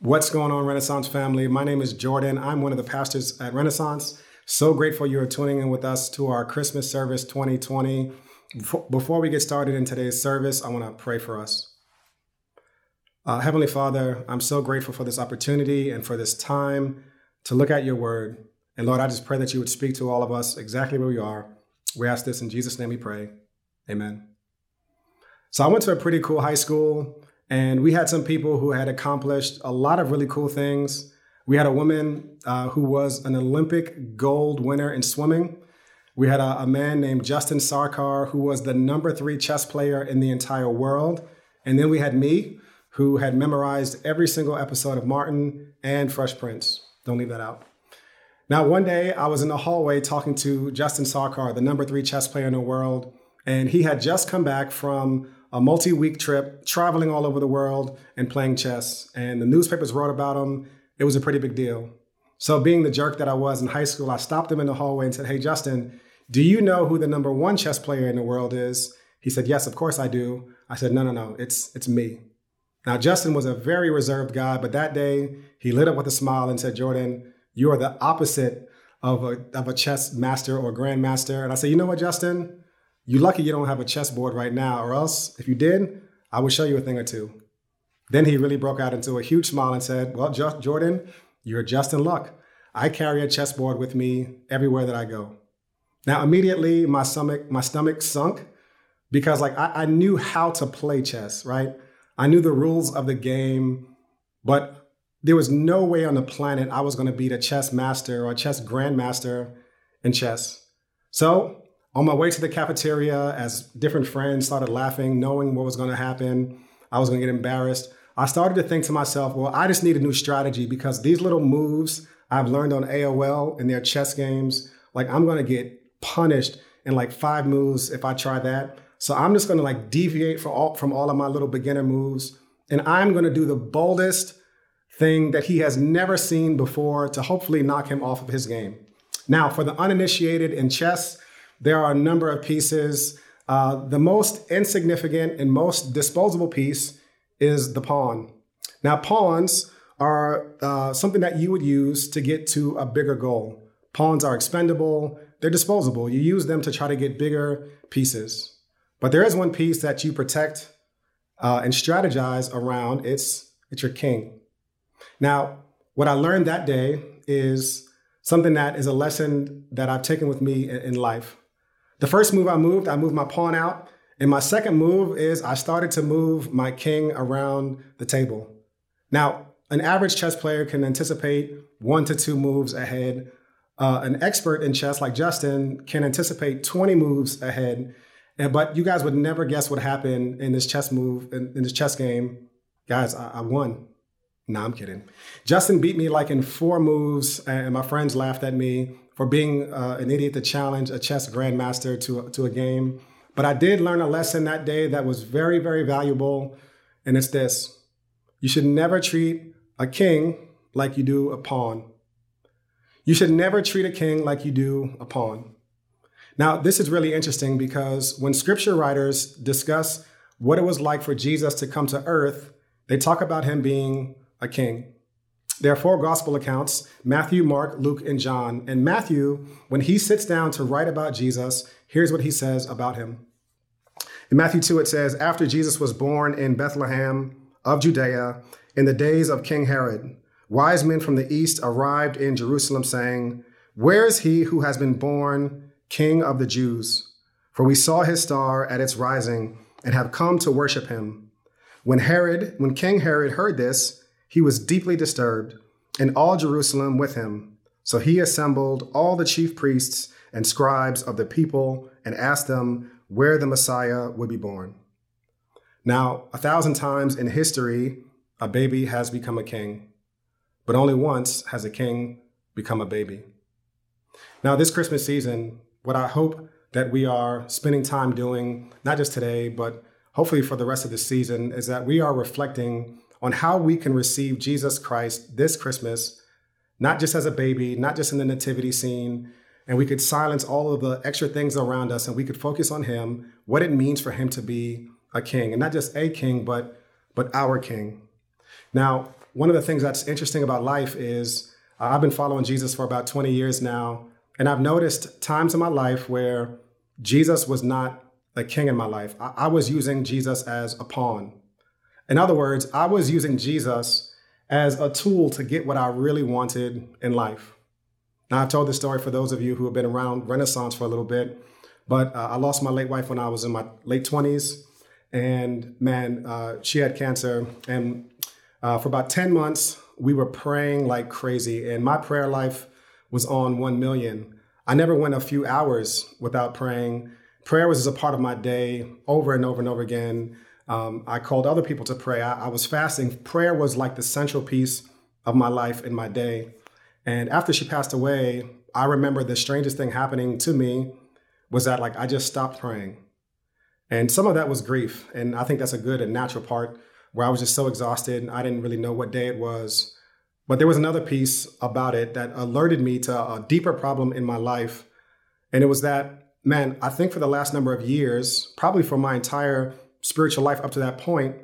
What's going on, Renaissance family? My name is Jordan. I'm one of the pastors at Renaissance. So grateful you are tuning in with us to our Christmas service 2020. Before we get started in today's service, I want to pray for us. Uh, Heavenly Father, I'm so grateful for this opportunity and for this time to look at your word. And Lord, I just pray that you would speak to all of us exactly where we are. We ask this in Jesus' name we pray. Amen. So I went to a pretty cool high school. And we had some people who had accomplished a lot of really cool things. We had a woman uh, who was an Olympic gold winner in swimming. We had a, a, man named Justin Sarkar, who was the number three chess player in the entire world. And then we had me, who had memorized every single episode of Martin and Fresh Prince. Don't leave that out. Now, one day I was in the hallway talking to Justin Sarkar, the number three chess player in the world, and he had just come back from a multi week trip, traveling all over the world and playing chess. And the newspapers wrote about him. It was a pretty big deal. So, being the jerk that I was in high school, I stopped him in the hallway and said, Hey, Justin, do you know who the number one chess player in the world is? He said, Yes, of course I do. I said, No, no, no, it's, it's me. Now, Justin was a very reserved guy, but that day he lit up with a smile and said, Jordan, you are the opposite of a, of a chess master or grandmaster. And I said, You know what, Justin? You lucky you don't have a chessboard right now, or else if you did, I would show you a thing or two. Then he really broke out into a huge smile and said, Well, Jordan, you're just in luck. I carry a chessboard with me everywhere that I go. Now, immediately my stomach, my stomach sunk because like I, I knew how to play chess, right? I knew the rules of the game, but there was no way on the planet I was going to beat a chess master or a chess grandmaster in chess. So on my way to the cafeteria, as different friends started laughing, knowing what was going to happen, I was going to get embarrassed. I started to think to myself, well, I just need a new strategy because these little moves I've learned on AOL in their chess games, like I'm going to get punished in like five moves if I try that. So I'm just going to like deviate from all, from all of my little beginner moves. And I'm going to do the boldest thing that he has never seen before to hopefully knock him off of his game. Now, for the uninitiated in chess, there are a number of pieces. Uh, the most insignificant and most disposable piece is the pawn. Now, pawns are uh, something that you would use to get to a bigger goal. Pawns are expendable, they're disposable. You use them to try to get bigger pieces. But there is one piece that you protect uh, and strategize around it's, it's your king. Now, what I learned that day is something that is a lesson that I've taken with me in, in life. The first move I moved, I moved my pawn out. And my second move is I started to move my king around the table. Now, an average chess player can anticipate one to two moves ahead. Uh, an expert in chess like Justin can anticipate 20 moves ahead. And, but you guys would never guess what happened in this chess move, in, in this chess game. Guys, I, I won. No, I'm kidding. Justin beat me like in four moves, and my friends laughed at me for being uh, an idiot to challenge a chess grandmaster to, to a game. But I did learn a lesson that day that was very, very valuable, and it's this you should never treat a king like you do a pawn. You should never treat a king like you do a pawn. Now, this is really interesting because when scripture writers discuss what it was like for Jesus to come to earth, they talk about him being a king. There are four gospel accounts Matthew, Mark, Luke, and John. And Matthew, when he sits down to write about Jesus, here's what he says about him. In Matthew 2, it says, After Jesus was born in Bethlehem of Judea in the days of King Herod, wise men from the east arrived in Jerusalem, saying, Where is he who has been born King of the Jews? For we saw his star at its rising and have come to worship him. When Herod, when King Herod heard this, he was deeply disturbed, and all Jerusalem with him. So he assembled all the chief priests and scribes of the people and asked them where the Messiah would be born. Now, a thousand times in history, a baby has become a king, but only once has a king become a baby. Now, this Christmas season, what I hope that we are spending time doing, not just today, but hopefully for the rest of the season, is that we are reflecting on how we can receive Jesus Christ this Christmas, not just as a baby, not just in the nativity scene, and we could silence all of the extra things around us and we could focus on him, what it means for him to be a king, and not just a king, but but our king. Now, one of the things that's interesting about life is uh, I've been following Jesus for about 20 years now. And I've noticed times in my life where Jesus was not a king in my life. I, I was using Jesus as a pawn. In other words, I was using Jesus as a tool to get what I really wanted in life. Now, I've told this story for those of you who have been around Renaissance for a little bit, but uh, I lost my late wife when I was in my late 20s. And man, uh, she had cancer. And uh, for about 10 months, we were praying like crazy. And my prayer life was on 1 million. I never went a few hours without praying. Prayer was a part of my day over and over and over again. Um, I called other people to pray. I, I was fasting. Prayer was like the central piece of my life in my day. And after she passed away, I remember the strangest thing happening to me was that like I just stopped praying. And some of that was grief. And I think that's a good and natural part where I was just so exhausted and I didn't really know what day it was. But there was another piece about it that alerted me to a deeper problem in my life. And it was that, man, I think for the last number of years, probably for my entire spiritual life up to that point,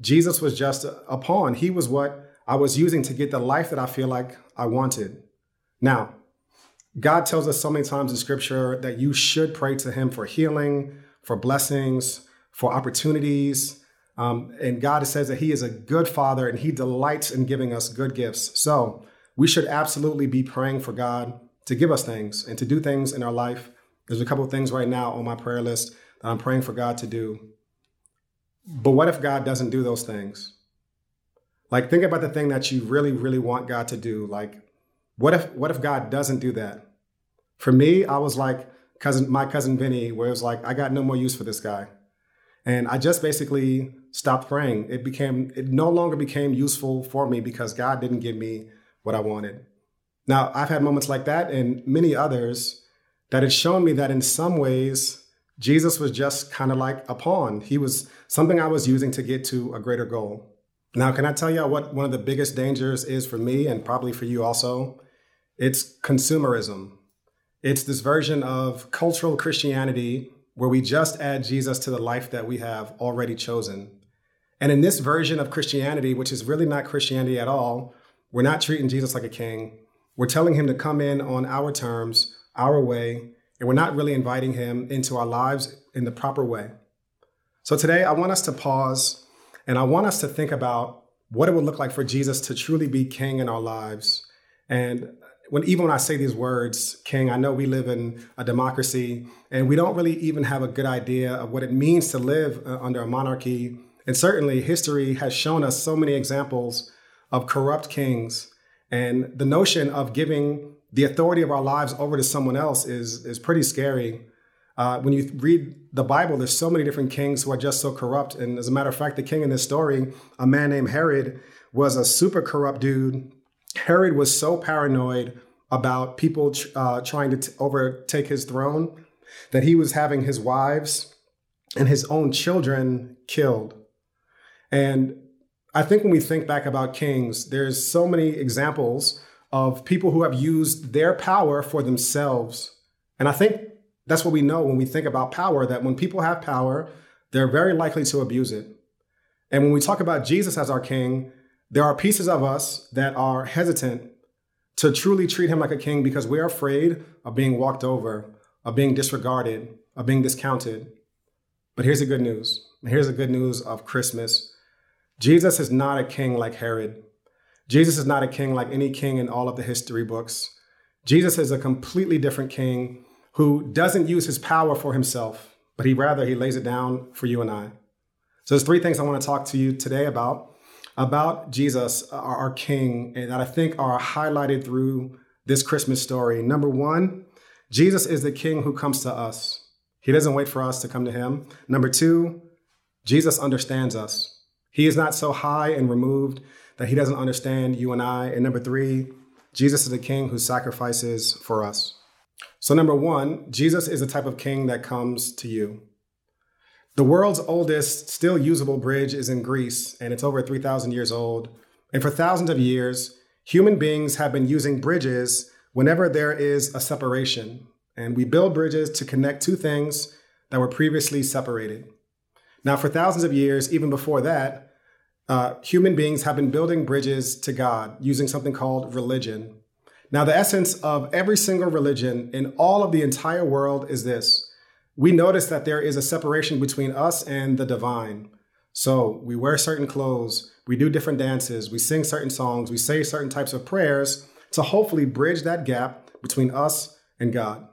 Jesus was just a pawn. He was what I was using to get the life that I feel like I wanted. Now, God tells us so many times in scripture that you should pray to Him for healing, for blessings, for opportunities. Um, and God says that He is a good Father and He delights in giving us good gifts. So we should absolutely be praying for God to give us things and to do things in our life. There's a couple of things right now on my prayer list that I'm praying for God to do. But what if God doesn't do those things? Like think about the thing that you really, really want God to do. Like, what if what if God doesn't do that? For me, I was like cousin my cousin Vinny, where it was like, I got no more use for this guy. And I just basically stopped praying. It became it no longer became useful for me because God didn't give me what I wanted. Now, I've had moments like that and many others that had shown me that in some ways Jesus was just kind of like a pawn. He was something I was using to get to a greater goal. Now, can I tell you what one of the biggest dangers is for me and probably for you also? It's consumerism. It's this version of cultural Christianity where we just add Jesus to the life that we have already chosen. And in this version of Christianity, which is really not Christianity at all, we're not treating Jesus like a king. We're telling him to come in on our terms, our way, and we're not really inviting him into our lives in the proper way. So today, I want us to pause and I want us to think about what it would look like for Jesus to truly be king in our lives. And when even when I say these words, king, I know we live in a democracy and we don't really even have a good idea of what it means to live uh, under a monarchy. And certainly history has shown us so many examples of corrupt kings. And the notion of giving the authority of our lives over to someone else is, is pretty scary. Uh, when you read the Bible, there's so many different kings who are just so corrupt. And as a matter of fact, the king in this story, a man named Herod, was a super corrupt dude. Herod was so paranoid about people uh, trying to t- overtake his throne that he was having his wives and his own children killed. And I think when we think back about kings, there's so many examples of people who have used their power for themselves. And I think that's what we know when we think about power that when people have power, they're very likely to abuse it. And when we talk about Jesus as our king, there are pieces of us that are hesitant to truly treat him like a king because we're afraid of being walked over, of being disregarded, of being discounted. But here's the good news. Here's the good news of Christmas. Jesus is not a king like Herod. Jesus is not a king like any king in all of the history books. Jesus is a completely different king who doesn't use his power for himself, but he rather he lays it down for you and I. So there's three things I want to talk to you today about about Jesus, our, King, and that I think are highlighted through this Christmas story. Number one, Jesus is the King who comes to us. He doesn't wait for us to come to him. Number two, Jesus understands us. He is not so high and removed that he doesn't understand you and I. And number three, Jesus is a King who sacrifices for us. So, number one, Jesus is the type of king that comes to you. The world's oldest still usable bridge is in Greece, and it's over 3,000 years old. And for thousands of years, human beings have been using bridges whenever there is a separation. And we build bridges to connect two things that were previously separated. Now, for thousands of years, even before that, uh, human beings have been building bridges to God using something called religion. Now, the essence of every single religion in all of the entire world is this we notice that there is a separation between us and the divine. So we wear certain clothes, we do different dances, we sing certain songs, we say certain types of prayers to hopefully bridge that gap between us and God.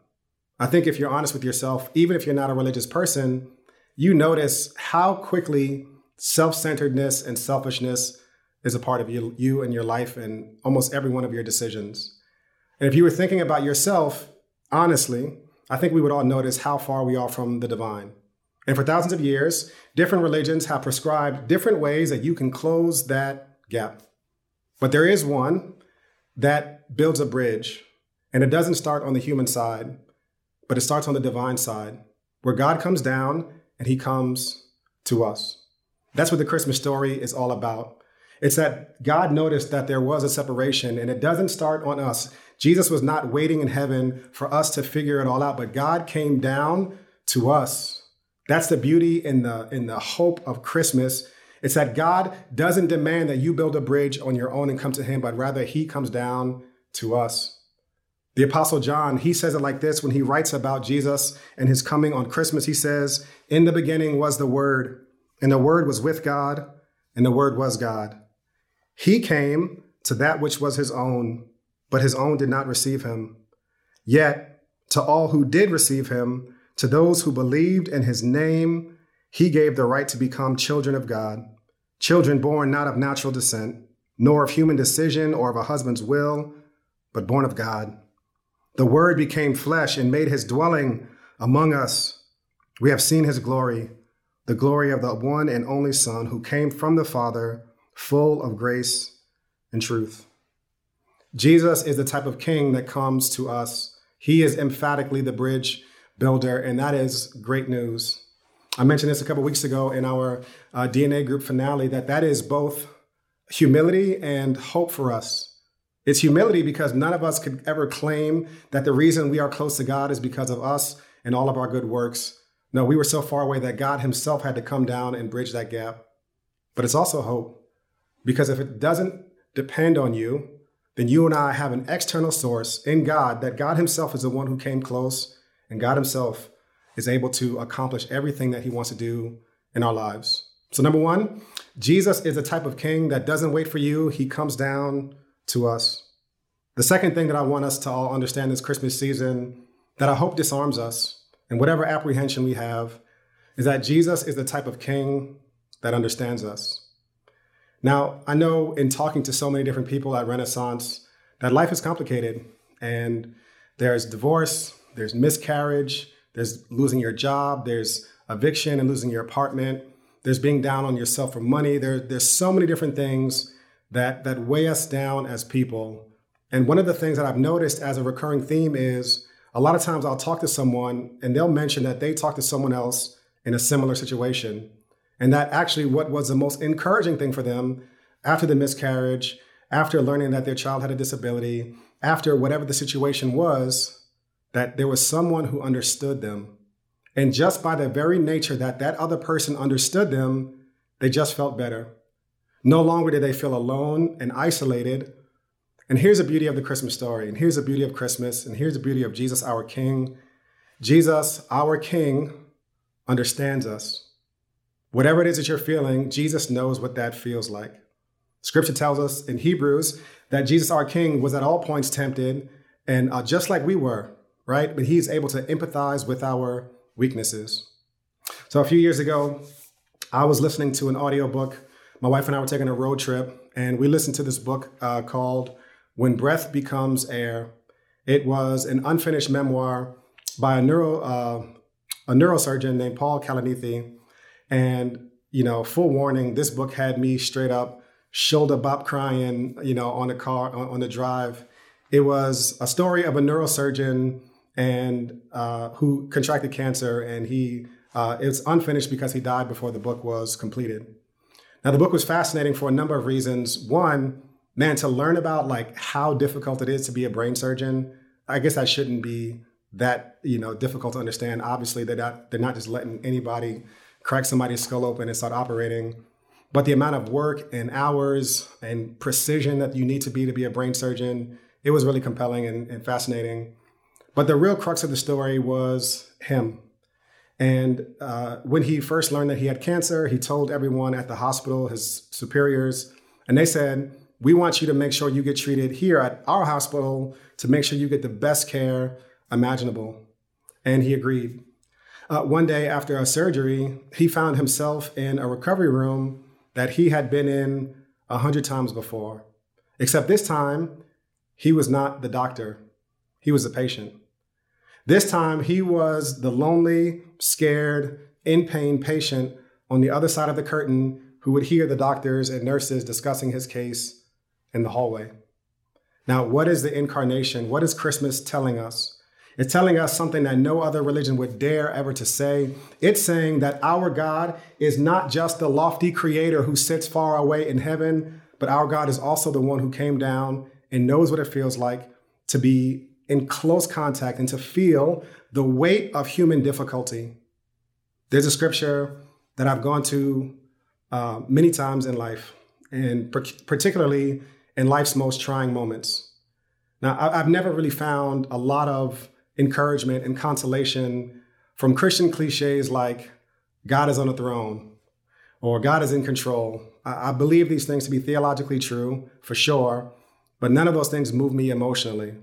I think if you're honest with yourself, even if you're not a religious person, you notice how quickly self centeredness and selfishness is a part of you, you and your life and almost every one of your decisions. And if you were thinking about yourself, honestly, I think we would all notice how far we are from the divine. And for thousands of years, different religions have prescribed different ways that you can close that gap. But there is one that builds a bridge, and it doesn't start on the human side, but it starts on the divine side, where God comes down and he comes to us. That's what the Christmas story is all about. It's that God noticed that there was a separation, and it doesn't start on us. Jesus was not waiting in heaven for us to figure it all out, but God came down to us. That's the beauty in the, in the hope of Christmas. It's that God doesn't demand that you build a bridge on your own and come to Him, but rather He comes down to us. The Apostle John, he says it like this when he writes about Jesus and his coming on Christmas. He says, In the beginning was the Word, and the Word was with God, and the Word was God. He came to that which was his own, but his own did not receive him. Yet, to all who did receive him, to those who believed in his name, he gave the right to become children of God, children born not of natural descent, nor of human decision or of a husband's will, but born of God. The Word became flesh and made his dwelling among us. We have seen his glory, the glory of the one and only Son who came from the Father, full of grace and truth. Jesus is the type of king that comes to us. He is emphatically the bridge builder, and that is great news. I mentioned this a couple weeks ago in our uh, DNA group finale that that is both humility and hope for us. It's humility because none of us could ever claim that the reason we are close to God is because of us and all of our good works. No, we were so far away that God Himself had to come down and bridge that gap. But it's also hope because if it doesn't depend on you, then you and I have an external source in God that God Himself is the one who came close, and God Himself is able to accomplish everything that He wants to do in our lives. So, number one, Jesus is a type of king that doesn't wait for you, He comes down to us. The second thing that I want us to all understand this Christmas season that I hope disarms us and whatever apprehension we have is that Jesus is the type of king that understands us. Now, I know in talking to so many different people at Renaissance that life is complicated and there's divorce, there's miscarriage, there's losing your job, there's eviction and losing your apartment, there's being down on yourself for money. There, there's so many different things that, that weigh us down as people. And one of the things that I've noticed as a recurring theme is a lot of times I'll talk to someone and they'll mention that they talked to someone else in a similar situation. And that actually, what was the most encouraging thing for them after the miscarriage, after learning that their child had a disability, after whatever the situation was, that there was someone who understood them. And just by the very nature that that other person understood them, they just felt better. No longer did they feel alone and isolated. And here's the beauty of the Christmas story, and here's the beauty of Christmas, and here's the beauty of Jesus, our King. Jesus, our King, understands us. Whatever it is that you're feeling, Jesus knows what that feels like. Scripture tells us in Hebrews that Jesus, our King, was at all points tempted and uh, just like we were, right? But he's able to empathize with our weaknesses. So a few years ago, I was listening to an audiobook. My wife and I were taking a road trip, and we listened to this book uh, called When Breath Becomes Air. It was an unfinished memoir by a neuro uh, a neurosurgeon named Paul Kalanithi and, you know, full warning, this book had me straight up shoulder bop crying, you know, on the car, on, the drive. It was a story of a neurosurgeon and uh, who contracted cancer and he, uh, it's unfinished because he died before the book was completed. Now, the book was fascinating for a number of reasons. One, man, to learn about like how difficult it is to be a brain surgeon, I guess that shouldn't be that you know difficult to understand. Obviously, they're not they're not just letting anybody crack somebody's skull open and start operating. But the amount of work and hours and precision that you need to be to be a brain surgeon, it was really compelling and, and fascinating. But the real crux of the story was him. And uh, when he first learned that he had cancer, he told everyone at the hospital, his superiors, and they said, We want you to make sure you get treated here at our hospital to make sure you get the best care imaginable. And he agreed. Uh, one day after a surgery, he found himself in a recovery room that he had been in a hundred times before. Except this time, he was not the doctor, he was the patient. This time, he was the lonely, scared, in pain patient on the other side of the curtain who would hear the doctors and nurses discussing his case in the hallway. Now, what is the incarnation? What is Christmas telling us? It's telling us something that no other religion would dare ever to say. It's saying that our God is not just the lofty creator who sits far away in heaven, but our God is also the one who came down and knows what it feels like to be in close contact and to feel the weight of human difficulty. There's a scripture that I've gone to uh, many times in life, and particularly in life's most trying moments. Now, I've never really found a lot of encouragement and consolation from Christian cliches like God is on the throne or God is in control. I believe these things to be theologically true, for sure, but none of those things move me emotionally.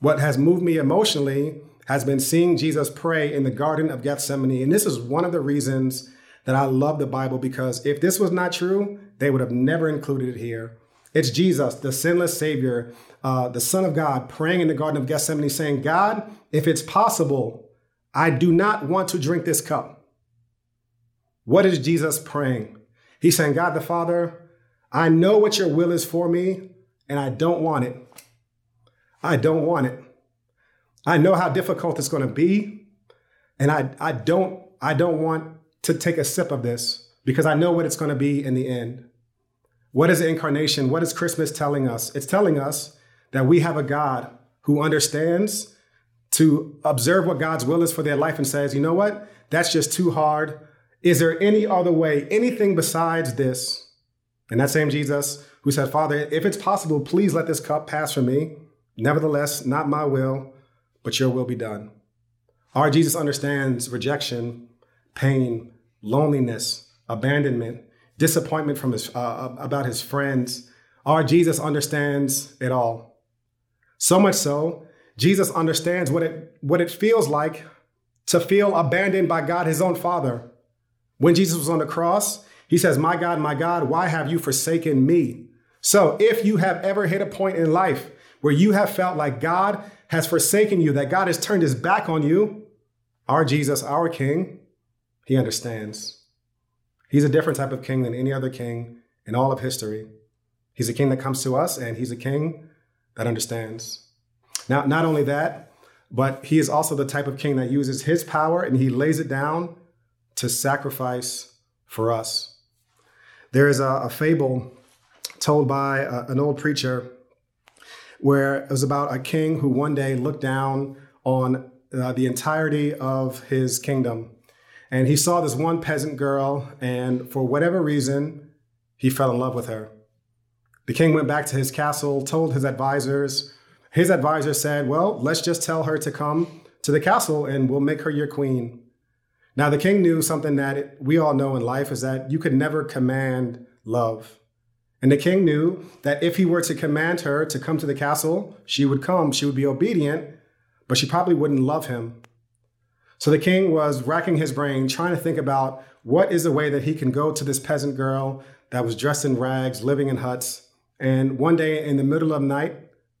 What has moved me emotionally has been seeing Jesus pray in the Garden of Gethsemane. And this is one of the reasons that I love the Bible because if this was not true, they would have never included it here. It's Jesus, the sinless Savior, uh, the Son of God, praying in the Garden of Gethsemane, saying, God, if it's possible, I do not want to drink this cup. What is Jesus praying? He's saying, God the Father, I know what your will is for me, and I don't want it. I don't want it. I know how difficult it's going to be, and I, I don't I don't want to take a sip of this because I know what it's going to be in the end. What is the incarnation? What is Christmas telling us? It's telling us that we have a God who understands to observe what God's will is for their life and says, you know what? That's just too hard. Is there any other way, anything besides this? And that same Jesus who said, Father, if it's possible, please let this cup pass from me. Nevertheless, not my will, but your will be done. Our Jesus understands rejection, pain, loneliness, abandonment, disappointment from his, uh, about his friends. Our Jesus understands it all. So much so, Jesus understands what it, what it feels like to feel abandoned by God, his own Father. When Jesus was on the cross, he says, My God, my God, why have you forsaken me? So if you have ever hit a point in life where you have felt like God has forsaken you, that God has turned his back on you, our Jesus, our King, he understands. He's a different type of king than any other king in all of history. He's a king that comes to us, and he's a king that understands. Now, not only that, but he is also the type of king that uses his power and he lays it down to sacrifice for us. There is a, a fable told by a, an old preacher where it was about a king who one day looked down on uh, the entirety of his kingdom. And he saw this one peasant girl, and for whatever reason, he fell in love with her. The king went back to his castle, told his advisors. His advisor said, Well, let's just tell her to come to the castle and we'll make her your queen. Now, the king knew something that we all know in life is that you could never command love. And the king knew that if he were to command her to come to the castle, she would come, she would be obedient, but she probably wouldn't love him. So the king was racking his brain, trying to think about what is the way that he can go to this peasant girl that was dressed in rags, living in huts. And one day in the middle of the night,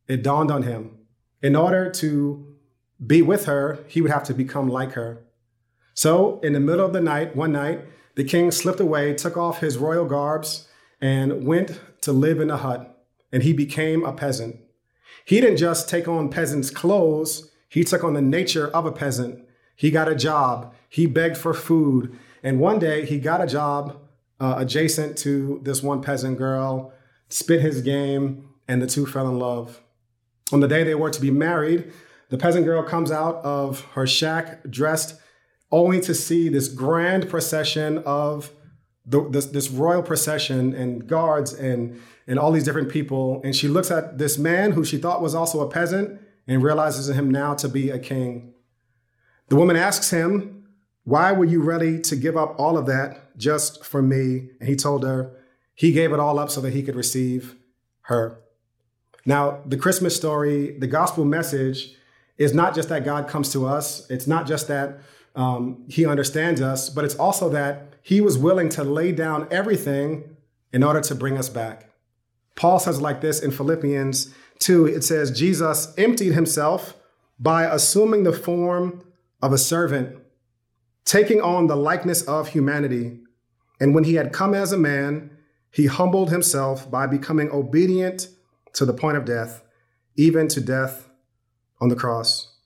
it dawned on him in order to be with her, he would have to become like her. So, in the middle of the night, one night, the king slipped away, took off his royal garbs, and went to live in a hut, and he became a peasant. He didn't just take on peasants' clothes, he took on the nature of a peasant. He got a job, he begged for food, and one day he got a job uh, adjacent to this one peasant girl, spit his game, and the two fell in love. On the day they were to be married, the peasant girl comes out of her shack dressed only to see this grand procession of the, this, this royal procession and guards and, and all these different people. And she looks at this man who she thought was also a peasant and realizes him now to be a king. The woman asks him, Why were you ready to give up all of that just for me? And he told her, He gave it all up so that he could receive her. Now, the Christmas story, the gospel message is not just that God comes to us, it's not just that um, he understands us, but it's also that he was willing to lay down everything in order to bring us back. Paul says like this in Philippians 2 it says, Jesus emptied himself by assuming the form of a servant, taking on the likeness of humanity. And when he had come as a man, he humbled himself by becoming obedient to the point of death, even to death on the cross.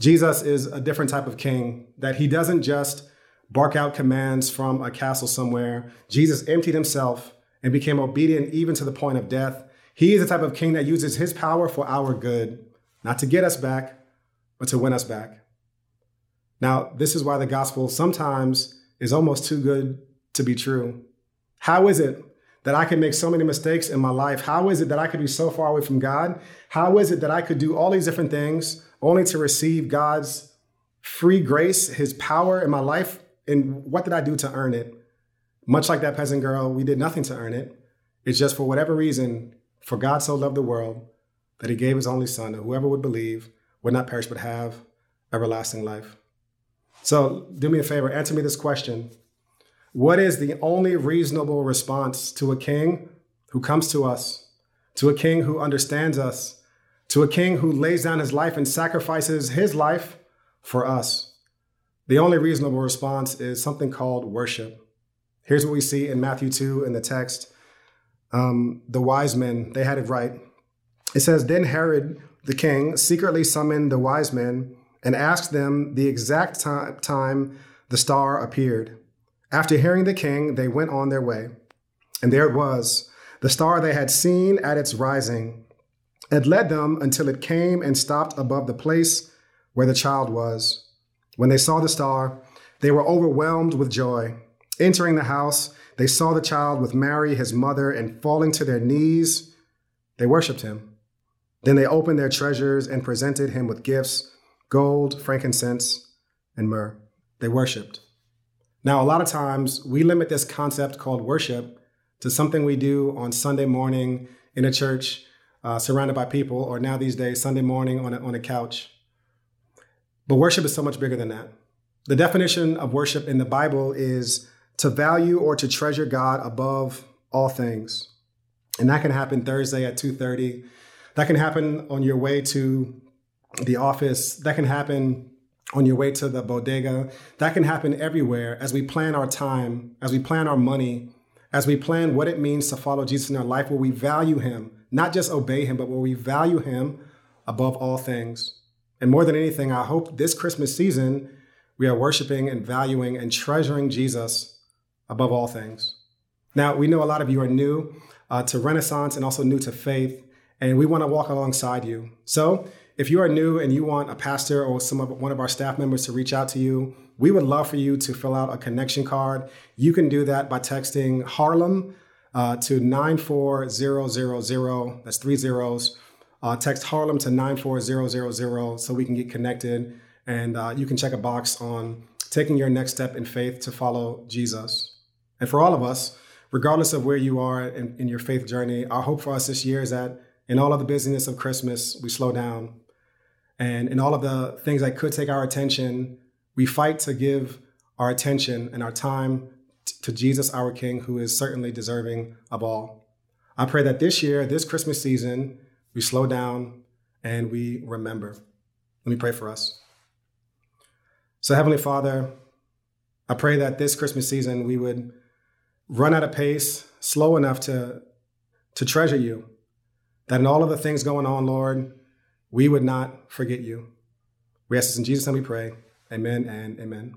Jesus is a different type of king, that he doesn't just bark out commands from a castle somewhere. Jesus emptied himself and became obedient even to the point of death. He is the type of king that uses his power for our good, not to get us back, but to win us back. Now, this is why the gospel sometimes is almost too good to be true. How is it that I can make so many mistakes in my life? How is it that I could be so far away from God? How is it that I could do all these different things only to receive God's free grace, his power in my life? And what did I do to earn it? Much like that peasant girl, we did nothing to earn it. It's just for whatever reason, for God so loved the world that he gave his only son, that whoever would believe would not perish but have everlasting life. So do me a favor, answer me this question. What is the only reasonable response to a king who comes to us, to a king who understands us, to a king who lays down his life and sacrifices his life for us? The only reasonable response is something called worship. Here's what we see in Matthew 2 in the text. Um, the wise men, they had it right. It says, Then Herod the king secretly summoned the wise men and asked them the exact time the star appeared. After hearing the king, they went on their way. And there it was, the star they had seen at its rising. It led them until it came and stopped above the place where the child was. When they saw the star, they were overwhelmed with joy. Entering the house, they saw the child with Mary, his mother, and falling to their knees, they worshiped him. Then they opened their treasures and presented him with gifts gold, frankincense, and myrrh. They worshiped. Now, a lot of times we limit this concept called worship to something we do on Sunday morning in a church uh, surrounded by people, or now these days, Sunday morning on a, on a couch. But worship is so much bigger than that. The definition of worship in the Bible is to value or to treasure God above all things. And that can happen Thursday at 2:30. That can happen on your way to the office. That can happen on your way to the bodega. That can happen everywhere as we plan our time, as we plan our money, as we plan what it means to follow Jesus in our life, where we value him, not just obey him, but where we value him above all things. And more than anything, I hope this Christmas season, we are worshiping and valuing and treasuring Jesus above all things. Now, we know a lot of you are new uh, to Renaissance and also new to faith, and we want to walk alongside you. So, if you are new and you want a pastor or some of one of our staff members to reach out to you, we would love for you to fill out a connection card. You can do that by texting Harlem uh, to 94000. That's three zeros. Uh, text Harlem to 94000 so we can get connected. And uh, you can check a box on taking your next step in faith to follow Jesus. And for all of us, regardless of where you are in, in your faith journey, our hope for us this year is that in all of the busyness of Christmas, we slow down and in all of the things that could take our attention, we fight to give our attention and our time t- to Jesus, our King, who is certainly deserving of all. I pray that this year, this Christmas season, we slow down and we remember. Let me pray for us. So, Heavenly Father, I pray that this Christmas season we would run at a pace slow enough to, to treasure you. That in all of the things going on, Lord, we would not forget you. We ask this in Jesus' name we pray. Amen and amen.